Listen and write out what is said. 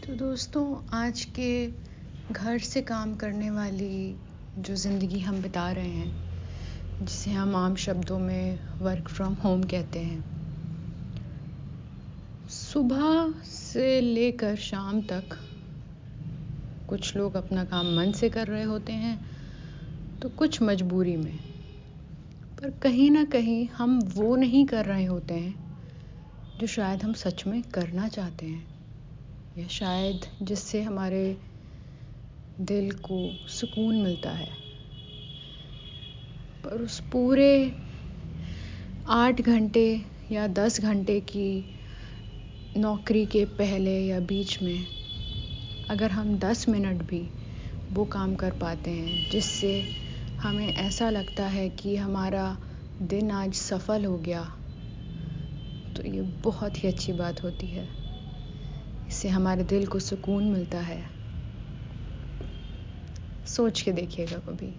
तो दोस्तों, आज के घर से काम करने वाली जो ज़िंदगी हम बिता रहे हैं, जिसे हम आम शब्दों में वर्क फ्रॉम होम कहते हैं, सुबह से लेकर शाम तक कुछ लोग अपना काम मन से कर रहे होते हैं तो कुछ मजबूरी में। पर कहीं ना कहीं हम वो नहीं कर रहे होते हैं, जो शायद हम सच में करना चाहते हैं। या शायद जिससे हमारे दिल को सुकून मिलता है। पर उस पूरे आठ घंटे या दस घंटे की नौकरी के पहले या बीच में अगर हम दस मिनट भी वो काम कर पाते हैं, जिससे हमें ऐसा लगता है कि हमारा दिन आज सफल हो गया तो ये बहुत ही अच्छी बात होती है। इससे हमारे दिल को सुकून मिलता है। सोच के देखिएगा कभी।